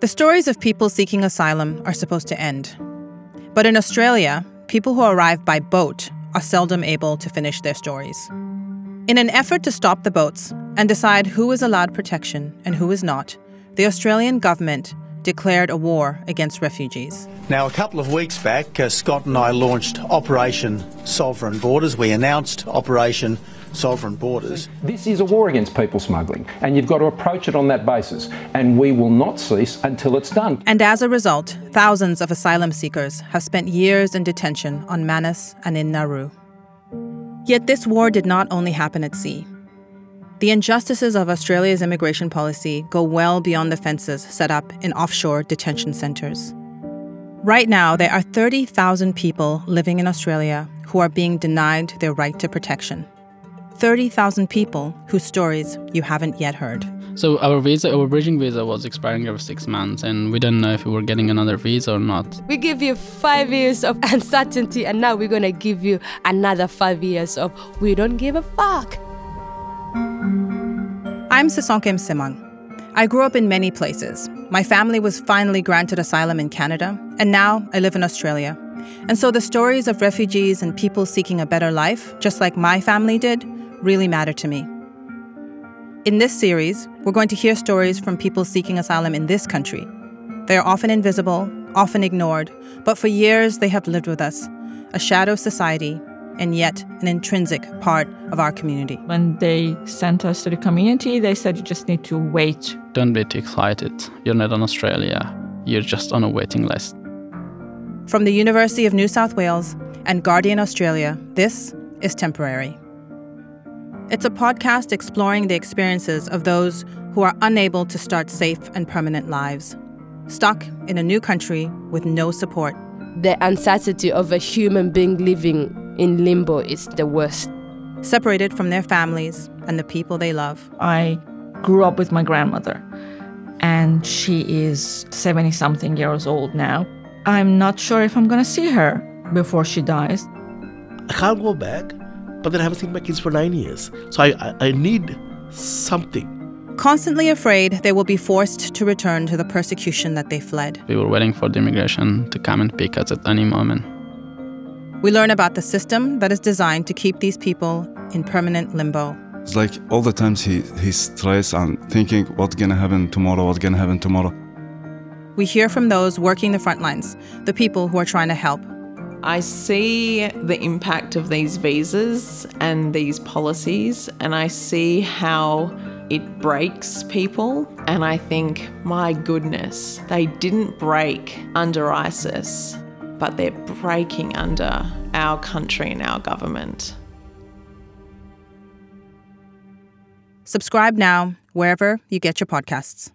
The stories of people seeking asylum are supposed to end. But in Australia, people who arrive by boat are seldom able to finish their stories. In an effort to stop the boats and decide who is allowed protection and who is not, the Australian government declared a war against refugees. Now, a couple of weeks back, uh, Scott and I launched Operation Sovereign Borders. We announced Operation Sovereign Borders. This is a war against people smuggling, and you've got to approach it on that basis. And we will not cease until it's done. And as a result, thousands of asylum seekers have spent years in detention on Manus and in Nauru. Yet this war did not only happen at sea. The injustices of Australia's immigration policy go well beyond the fences set up in offshore detention centres. Right now, there are 30,000 people living in Australia who are being denied their right to protection. 30,000 people whose stories you haven't yet heard. So our visa, our bridging visa was expiring every six months, and we didn't know if we were getting another visa or not. We give you five years of uncertainty, and now we're gonna give you another five years of we don't give a fuck. I'm Sisonke Msimang. I grew up in many places. My family was finally granted asylum in Canada, and now I live in Australia. And so the stories of refugees and people seeking a better life, just like my family did, really matter to me. In this series, we're going to hear stories from people seeking asylum in this country. They are often invisible, often ignored, but for years they have lived with us, a shadow society and yet an intrinsic part of our community. When they sent us to the community, they said you just need to wait. Don't be too excited. You're not in Australia. You're just on a waiting list. From the University of New South Wales and Guardian Australia, this is Temporary. It's a podcast exploring the experiences of those who are unable to start safe and permanent lives, stuck in a new country with no support. The uncertainty of a human being living in limbo is the worst. Separated from their families and the people they love. I grew up with my grandmother, and she is 70 something years old now. I'm not sure if I'm going to see her before she dies. I can't go back, but then I haven't seen my kids for nine years. So I, I, I need something. Constantly afraid they will be forced to return to the persecution that they fled. We were waiting for the immigration to come and pick us at any moment. We learn about the system that is designed to keep these people in permanent limbo. It's like all the times he he's stressed and thinking what's gonna happen tomorrow, what's gonna happen tomorrow. We hear from those working the front lines, the people who are trying to help. I see the impact of these visas and these policies, and I see how it breaks people. And I think, my goodness, they didn't break under ISIS but they're breaking under our country and our government. Subscribe now, wherever you get your podcasts.